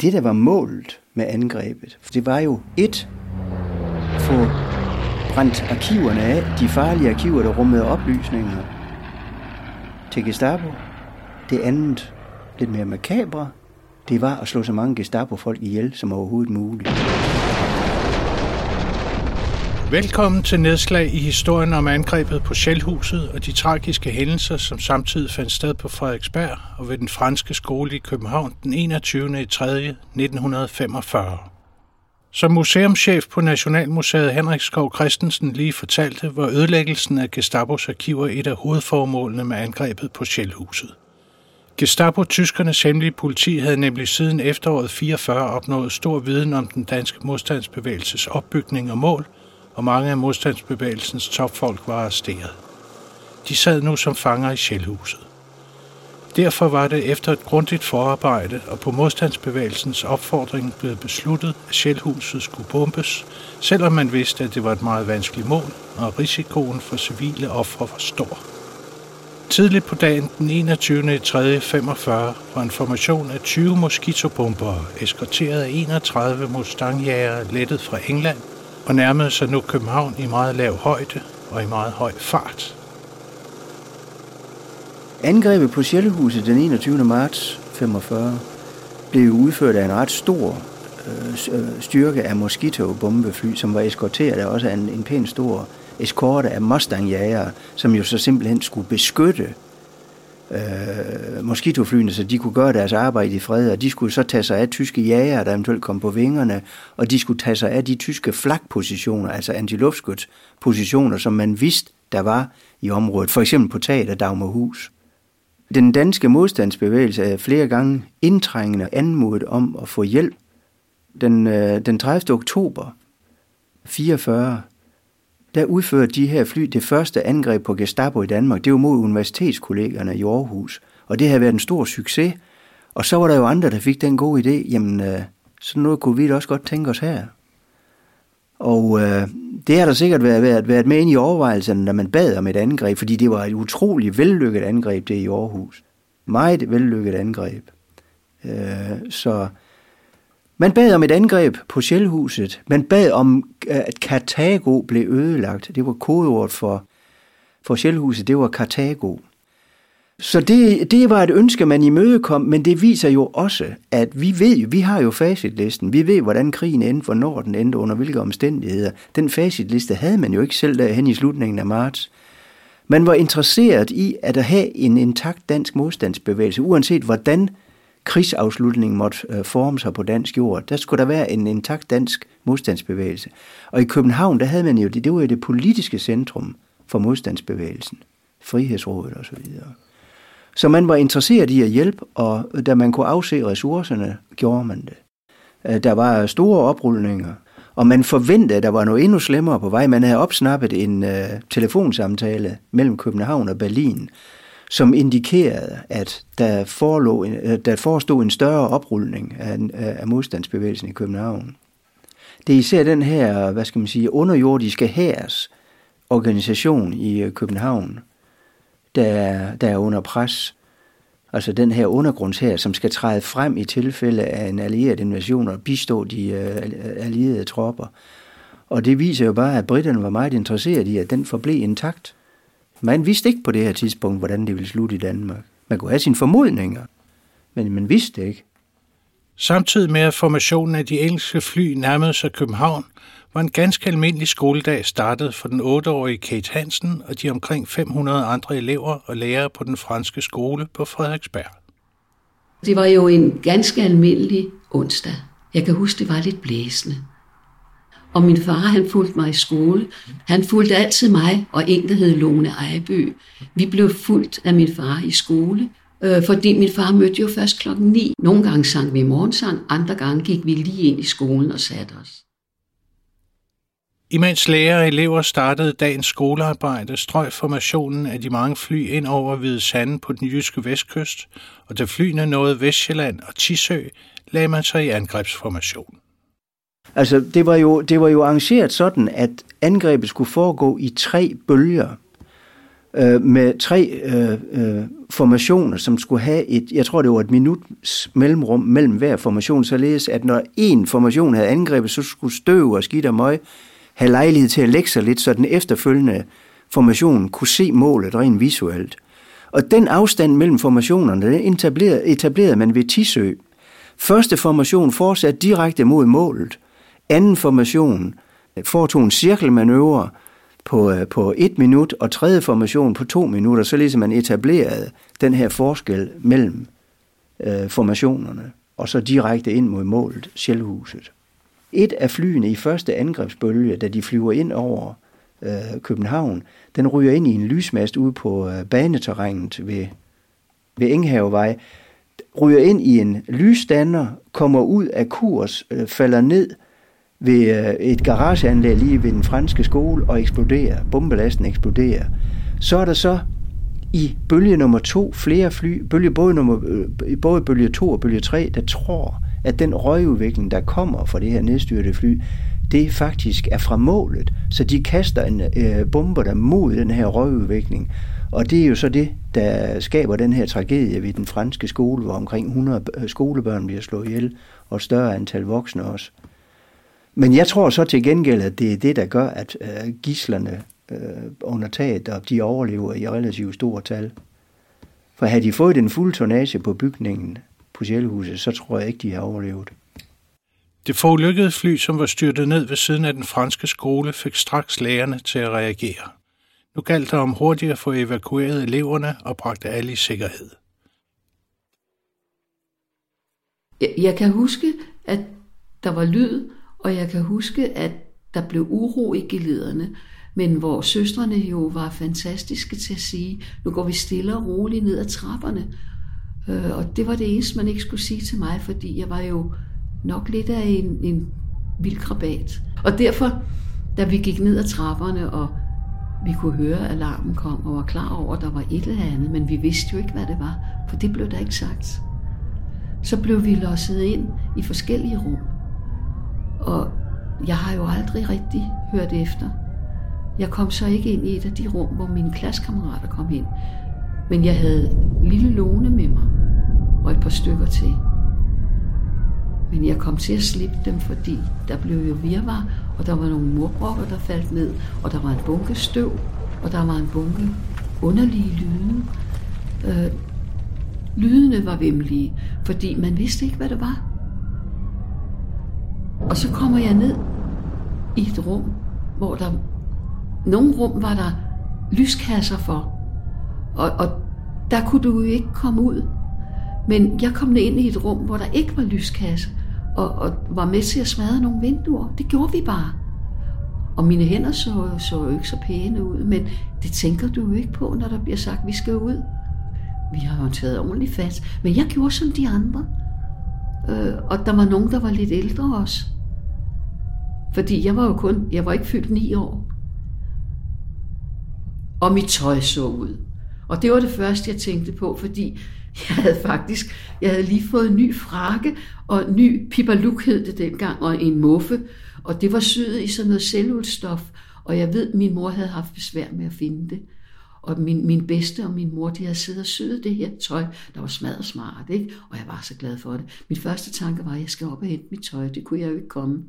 det, der var målet med angrebet, for det var jo et, få brændt arkiverne af, de farlige arkiver, der rummede oplysninger til Gestapo. Det andet, lidt mere makabre, det var at slå så mange Gestapo-folk ihjel som overhovedet muligt. Velkommen til nedslag i historien om angrebet på Shellhuset og de tragiske hændelser, som samtidig fandt sted på Frederiksberg og ved den franske skole i København den 21. 3. 1945. Som museumschef på Nationalmuseet Henrik Skov Christensen lige fortalte, var ødelæggelsen af Gestapos arkiver et af hovedformålene med angrebet på Shellhuset. Gestapo-tyskernes hemmelige politi havde nemlig siden efteråret 44 opnået stor viden om den danske modstandsbevægelses opbygning og mål – og mange af modstandsbevægelsens topfolk var arresteret. De sad nu som fanger i sjælhuset. Derfor var det efter et grundigt forarbejde og på modstandsbevægelsens opfordring blevet besluttet, at Sjælhuset skulle bombes, selvom man vidste, at det var et meget vanskeligt mål, og risikoen for civile ofre var stor. Tidligt på dagen den 21. 3. 45 var en formation af 20 moskitobombere, eskorteret af 31 mustangjæger, lettet fra England, og nærmede sig nu København i meget lav højde og i meget høj fart. Angrebet på Sjællehuset den 21. marts 45 blev udført af en ret stor øh, øh styrke af Mosquito-bombefly, som var eskorteret af også en, en pæn stor eskorte af mustang som jo så simpelthen skulle beskytte øh, moskitoflyene, så de kunne gøre deres arbejde i fred, og de skulle så tage sig af tyske jager, der eventuelt kom på vingerne, og de skulle tage sig af de tyske flakpositioner, altså antiluftskytspositioner, som man vidste, der var i området, for eksempel på taget af Dagmarhus. Den danske modstandsbevægelse er flere gange indtrængende anmodet om at få hjælp. Den, øh, den 30. oktober 44 der udførte de her fly det første angreb på Gestapo i Danmark. Det var mod universitetskollegerne i Aarhus. Og det havde været en stor succes. Og så var der jo andre, der fik den gode idé, jamen øh, sådan noget kunne vi da også godt tænke os her. Og øh, det har der sikkert været, været, været med ind i overvejelserne, når man bad om et angreb, fordi det var et utroligt vellykket angreb, det i Aarhus. Meget vellykket angreb. Øh, så man bad om et angreb på Sjælhuset. Man bad om, øh, at Karthago blev ødelagt. Det var kodeordet for, for Sjælhuset, det var Karthago. Så det, det var et ønske, man imødekom, men det viser jo også, at vi ved, vi har jo facitlisten. Vi ved, hvordan krigen endte, hvornår den endte, under hvilke omstændigheder. Den facitliste havde man jo ikke selv derhen i slutningen af marts. Man var interesseret i at have en intakt dansk modstandsbevægelse, uanset hvordan krigsafslutningen måtte øh, forme sig på dansk jord, der skulle der være en intakt dansk modstandsbevægelse. Og i København, der havde man jo det, det var jo det politiske centrum for modstandsbevægelsen, frihedsrådet osv. Så så man var interesseret i at hjælpe, og da man kunne afse ressourcerne, gjorde man det. Øh, der var store oprulninger, og man forventede, at der var noget endnu slemmere på vej. Man havde opsnappet en uh, telefonsamtale mellem København og Berlin, som indikerede, at der, forelå, øh, der forestod en større oprulning af, øh, af modstandsbevægelsen i København. Det er især den her, hvad skal man sige, underjordiske hærs organisation i øh, København, der, der er under pres. Altså den her undergrundshær, som skal træde frem i tilfælde af en allieret invasion og bistå de allierede tropper. Og det viser jo bare, at britterne var meget interesserede i, at den forblev intakt. Man vidste ikke på det her tidspunkt, hvordan det ville slutte i Danmark. Man kunne have sine formodninger, men man vidste ikke. Samtidig med at formationen af de engelske fly nærmede sig København, var en ganske almindelig skoledag startet for den 8-årige Kate Hansen og de omkring 500 andre elever og lærere på den franske skole på Frederiksberg. Det var jo en ganske almindelig onsdag. Jeg kan huske, det var lidt blæsende. Og min far, han fulgte mig i skole. Han fulgte altid mig og en, der hed Lone Ejby. Vi blev fulgt af min far i skole, øh, fordi min far mødte jo først klokken 9. Nogle gange sang vi morgensang, andre gange gik vi lige ind i skolen og satte os. Imens lærer og elever startede dagens skolearbejde, strøg formationen af de mange fly ind over Hvide Sande på den jyske vestkyst, og da flyene nåede Vestjylland og Tisø, lagde man sig i angrebsformation. Altså, det var, jo, det var jo arrangeret sådan, at angrebet skulle foregå i tre bølger. øh, med tre øh, øh, formationer, som skulle have et, jeg tror det var et minuts mellemrum mellem hver formation, således at når en formation havde angrebet, så skulle støv og skidt og møg have lejlighed til at lægge sig lidt, så den efterfølgende formation kunne se målet rent visuelt. Og den afstand mellem formationerne, den etablerede, etablerede man ved Tisø. Første formation fortsatte direkte mod målet. Anden formation øh, foretog en cirkelmanøvre på, øh, på et minut, og tredje formation på to minutter, så ligesom man etablerede den her forskel mellem øh, formationerne, og så direkte ind mod målet, Sjælhuset. Et af flyene i første angrebsbølge, da de flyver ind over øh, København, den ryger ind i en lysmast ude på øh, baneterrænet ved, ved Enghavevej, ryger ind i en lysstander, kommer ud af kurs, øh, falder ned ved øh, et garageanlæg lige ved den franske skole og eksploderer. Bombelasten eksploderer. Så er der så i bølge nummer to flere fly, bølge, både, nummer, øh, både bølge 2 og bølge 3, der tror, at den røgudvikling, der kommer fra det her nedstyrte fly, det faktisk er fra målet. Så de kaster en øh, bomber der mod den her røgudvikling. Og det er jo så det, der skaber den her tragedie ved den franske skole, hvor omkring 100 øh, skolebørn bliver slået ihjel, og et større antal voksne også. Men jeg tror så til gengæld, at det er det, der gør, at øh, gislerne øh, under taget, og de overlever i relativt store tal. For havde de fået den fulde tonnage på bygningen på Sjælhuset, så tror jeg ikke, de har overlevet. Det forulykkede fly, som var styrtet ned ved siden af den franske skole, fik straks lærerne til at reagere. Nu galt det om hurtigt at få evakueret eleverne og bragt alle i sikkerhed. Jeg, jeg kan huske, at der var lyd, og jeg kan huske, at der blev uro i gelederne, men hvor søstrene jo var fantastiske til at sige, nu går vi stille og roligt ned ad trapperne. Øh, og det var det eneste, man ikke skulle sige til mig, fordi jeg var jo nok lidt af en, en vild krabat. Og derfor, da vi gik ned ad trapperne, og vi kunne høre, at alarmen kom, og var klar over, at der var et eller andet, men vi vidste jo ikke, hvad det var, for det blev der ikke sagt. Så blev vi losset ind i forskellige rum. Og jeg har jo aldrig rigtig hørt efter. Jeg kom så ikke ind i et af de rum, hvor mine klassekammerater kom ind. Men jeg havde lille Lone med mig, og et par stykker til. Men jeg kom til at slippe dem, fordi der blev jo virvar, og der var nogle murbrokker, der faldt ned, og der var en bunke støv, og der var en bunke underlige lyde. Øh, lydene var vemmelige, fordi man vidste ikke, hvad det var. Og så kommer jeg ned i et rum, hvor der... Nogle rum var der lyskasser for, og, og der kunne du jo ikke komme ud. Men jeg kom ind i et rum, hvor der ikke var lyskasse, og, og var med til at smadre nogle vinduer. Det gjorde vi bare. Og mine hænder så, så jo ikke så pæne ud, men det tænker du jo ikke på, når der bliver sagt, at vi skal ud. Vi har jo taget ordentligt fast, men jeg gjorde som de andre. Øh, og der var nogen, der var lidt ældre også. Fordi jeg var jo kun, jeg var ikke fyldt ni år. Og mit tøj så ud. Og det var det første, jeg tænkte på, fordi jeg havde faktisk, jeg havde lige fået en ny frakke, og en ny piperluk hed det dengang, og en muffe. Og det var syet i sådan noget selvudstof. Og jeg ved, min mor havde haft besvær med at finde det. Og min, min bedste og min mor, de havde siddet og syet det her tøj, der var smadret smart, ikke? Og jeg var så glad for det. Min første tanke var, at jeg skal op og hente mit tøj. Det kunne jeg jo ikke komme.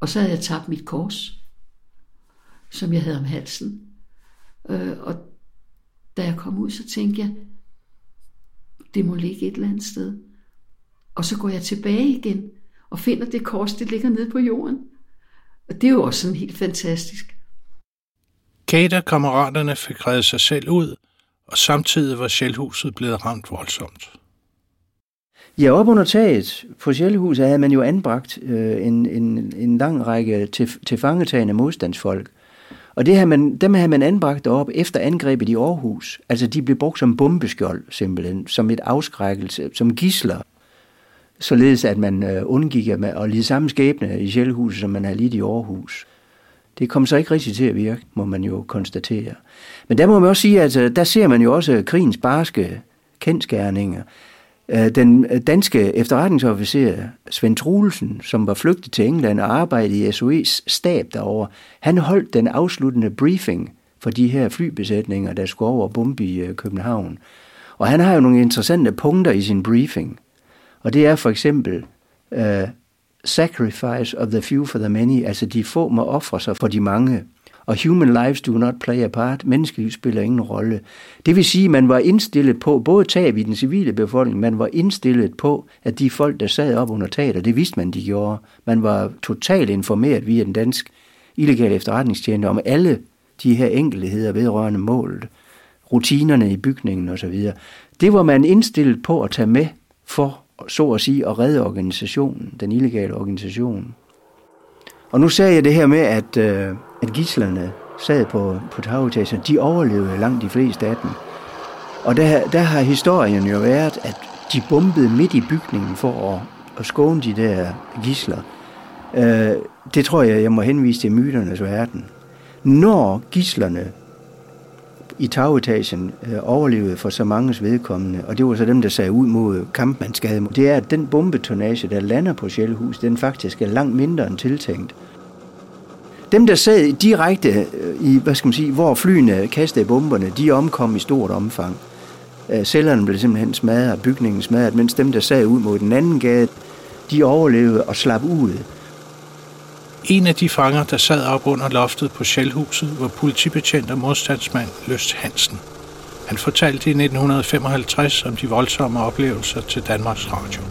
Og så havde jeg tabt mit kors, som jeg havde om halsen. Øh, og da jeg kom ud, så tænkte jeg, det må ligge et eller andet sted. Og så går jeg tilbage igen og finder det kors, det ligger nede på jorden. Og det er jo også sådan helt fantastisk. Kate og kammeraterne fik reddet sig selv ud, og samtidig var Sjælhuset blevet ramt voldsomt. Ja, op under taget på Sjællehuset havde man jo anbragt øh, en, en, en lang række til, tilfangetagende modstandsfolk. Og det havde man, dem havde man anbragt op efter angrebet i Aarhus. Altså de blev brugt som bombeskjold simpelthen, som et afskrækkelse, som gisler. Således at man øh, undgik at, at lide samme skæbne i Sjællehuset, som man havde lidt i Aarhus. Det kom så ikke rigtig til at virke, må man jo konstatere. Men der må man også sige, at øh, der ser man jo også krigens barske kendskærninger. Øh, den øh, danske efterretningsofficer Svend Trulsen, som var flygtet til England og arbejdede i SOE's stab derovre, han holdt den afsluttende briefing for de her flybesætninger, der skulle over bombe i øh, København. Og han har jo nogle interessante punkter i sin briefing. Og det er for eksempel uh, sacrifice of the few for the many, altså de få må ofre sig for de mange. Og human lives do not play a part. Menneskeliv spiller ingen rolle. Det vil sige, at man var indstillet på, både tab i den civile befolkning, man var indstillet på, at de folk, der sad op under taget, og det vidste man, de gjorde, man var totalt informeret via den dansk illegale efterretningstjeneste om alle de her enkelheder vedrørende målet, rutinerne i bygningen osv. Det var man indstillet på at tage med for, så at sige, at redde organisationen, den illegale organisation. Og nu sagde jeg det her med, at, øh, at gislerne sad på, på tagetagen, de overlevede langt de fleste af dem. Og der, der har historien jo været, at de bombede midt i bygningen for at, at skåne de der gisler. Øh, det tror jeg, jeg må henvise til myternes verden. Når gislerne i tagetagen øh, overlevede for så manges vedkommende, og det var så dem, der sagde ud mod kampmandskade, det er, at den bombetonage, der lander på Sjællehus, den faktisk er langt mindre end tiltænkt. Dem, der sad direkte øh, i, hvad skal man sige, hvor flyene kastede bomberne, de omkom i stort omfang. Øh, cellerne blev simpelthen smadret, bygningen smadret, mens dem, der sad ud mod den anden gade, de overlevede og slap ud. En af de fanger, der sad op under loftet på Sjælhuset, var politibetjent og modstandsmand Løst Hansen. Han fortalte i 1955 om de voldsomme oplevelser til Danmarks Radio.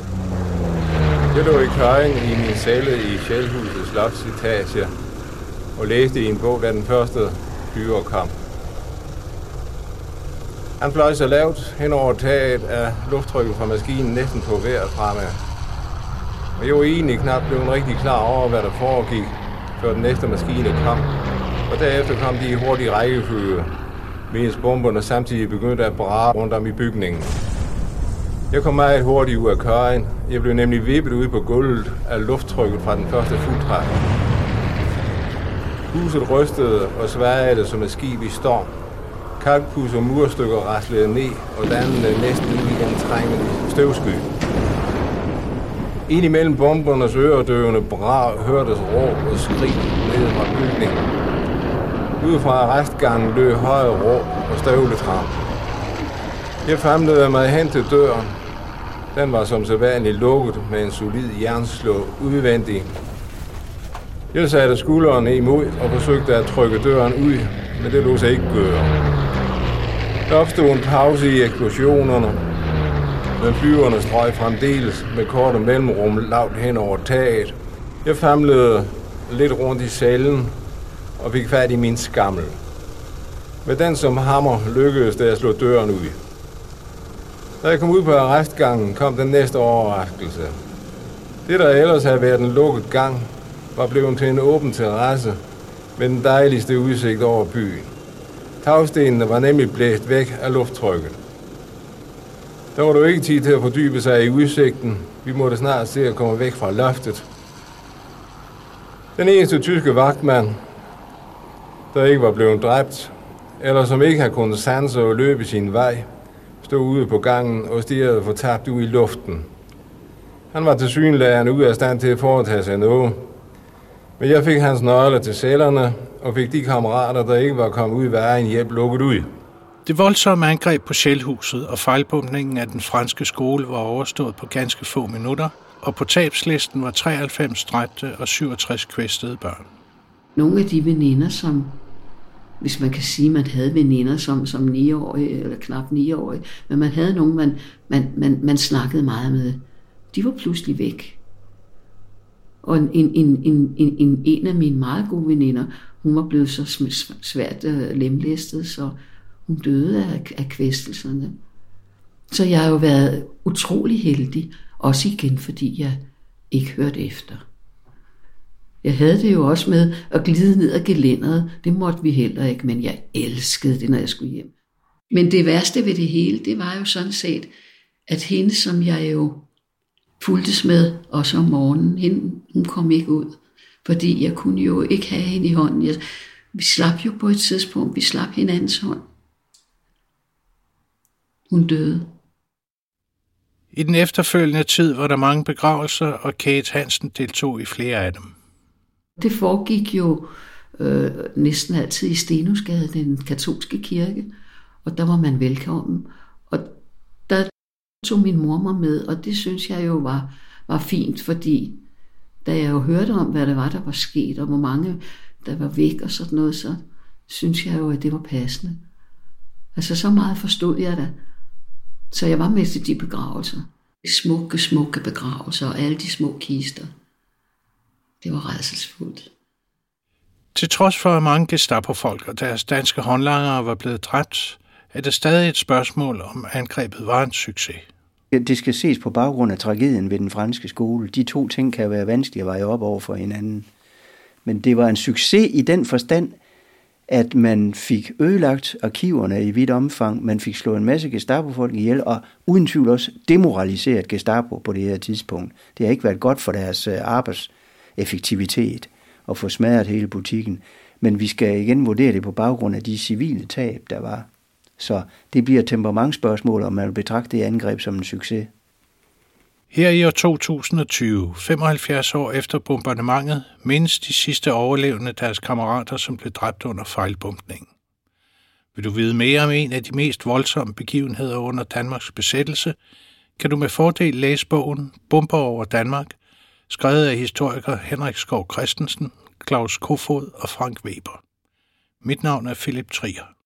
Jeg lå i køjen i min celle i Sjælhusets loftsetage og læste i en bog, da den første dyre kom. Han fløj så lavt hen over taget af lufttrykket fra maskinen næsten på hver fremme. Og jeg var egentlig knap blevet rigtig klar over, hvad der foregik, før den næste maskine kom. Og derefter kom de i hurtig rækkefølge, mens bomberne samtidig begyndte at brage rundt om i bygningen. Jeg kom meget hurtigt ud af køjen. Jeg blev nemlig vippet ud på gulvet af lufttrykket fra den første fuldtræk. Huset rystede og sværede som et skib i storm. Kalkpus og murstykker raslede ned og dannede næsten i en trængende støvsky. Ind imellem bombernes øredøvende brag hørtes råb og skrig ned fra bygningen. Ud fra restgangen løb høje råb og støvletram. Jeg famlede mig hen til døren. Den var som sædvanligt lukket med en solid jernslå udvendig. Jeg satte skulderen imod og forsøgte at trykke døren ud, men det lå sig ikke gøre. Der opstod en pause i eksplosionerne, men flyverne strøg fremdeles med korte mellemrum lavt hen over taget. Jeg famlede lidt rundt i salen og fik fat i min skammel. Med den som hammer lykkedes det at slå døren ud. Da jeg kom ud på arrestgangen, kom den næste overraskelse. Det, der ellers havde været en lukket gang, var blevet til en åben terrasse med den dejligste udsigt over byen. Tagstenene var nemlig blæst væk af lufttrykket. Der var du ikke tid til at fordybe sig i udsigten. Vi måtte snart se at komme væk fra loftet. Den eneste tyske vagtmand, der ikke var blevet dræbt, eller som ikke havde kunnet sanse og løbe sin vej, stod ude på gangen og stirrede fortabt ud i luften. Han var til synlægerne ud af stand til at foretage sig noget. Men jeg fik hans nøgler til cellerne, og fik de kammerater, der ikke var kommet ud i vejen, hjælp lukket ud. Det voldsomme angreb på Sjælhuset og fejlpumpningen af den franske skole var overstået på ganske få minutter, og på tabslisten var 93 dræbte og 67 kvæstede børn. Nogle af de veninder, som hvis man kan sige, man havde veninder som, som 9 år eller knap 9-årige, men man havde nogen, man, man, man, man snakkede meget med. De var pludselig væk. Og en, en, en, en, en, en af mine meget gode veninder, hun var blevet så svært øh, lemlæstet, så hun døde af, af kvæstelserne. Så jeg har jo været utrolig heldig, også igen fordi jeg ikke hørte efter. Jeg havde det jo også med at glide ned ad gelænderet. Det måtte vi heller ikke, men jeg elskede det, når jeg skulle hjem. Men det værste ved det hele, det var jo sådan set, at hende, som jeg jo fuldtes med, også om morgenen, hende, hun kom ikke ud. Fordi jeg kunne jo ikke have hende i hånden. Jeg, vi slap jo på et tidspunkt, vi slap hinandens hånd. Hun døde. I den efterfølgende tid var der mange begravelser, og Kate Hansen deltog i flere af dem. Det foregik jo øh, næsten altid i Stenhusgade, den katolske kirke, og der var man velkommen. Og der tog min mor mig med, og det synes jeg jo var, var fint, fordi da jeg jo hørte om, hvad der var, der var sket, og hvor mange der var væk og sådan noget, så synes jeg jo, at det var passende. Altså så meget forstod jeg da. Så jeg var med til de begravelser. De smukke, smukke begravelser og alle de små kister. Det var redselsfuldt. Til trods for, at mange Gestapo-folk og deres danske håndlangere var blevet dræbt, er det stadig et spørgsmål, om angrebet var en succes. Det skal ses på baggrund af tragedien ved den franske skole. De to ting kan være vanskelige at veje op over for hinanden. Men det var en succes i den forstand, at man fik ødelagt arkiverne i vidt omfang, man fik slået en masse Gestapo-folk ihjel, og uden tvivl også demoraliseret Gestapo på det her tidspunkt. Det har ikke været godt for deres øh, arbejdseffektivitet at få smadret hele butikken. Men vi skal igen vurdere det på baggrund af de civile tab, der var. Så det bliver et temperamentsspørgsmål, om man vil betragte det angreb som en succes. Her i år 2020, 75 år efter bombardementet, mindes de sidste overlevende deres kammerater, som blev dræbt under fejlbumpningen. Vil du vide mere om en af de mest voldsomme begivenheder under Danmarks besættelse, kan du med fordel læse bogen Bomber over Danmark, skrevet af historiker Henrik Skov Christensen, Claus Kofod og Frank Weber. Mit navn er Philip Trier.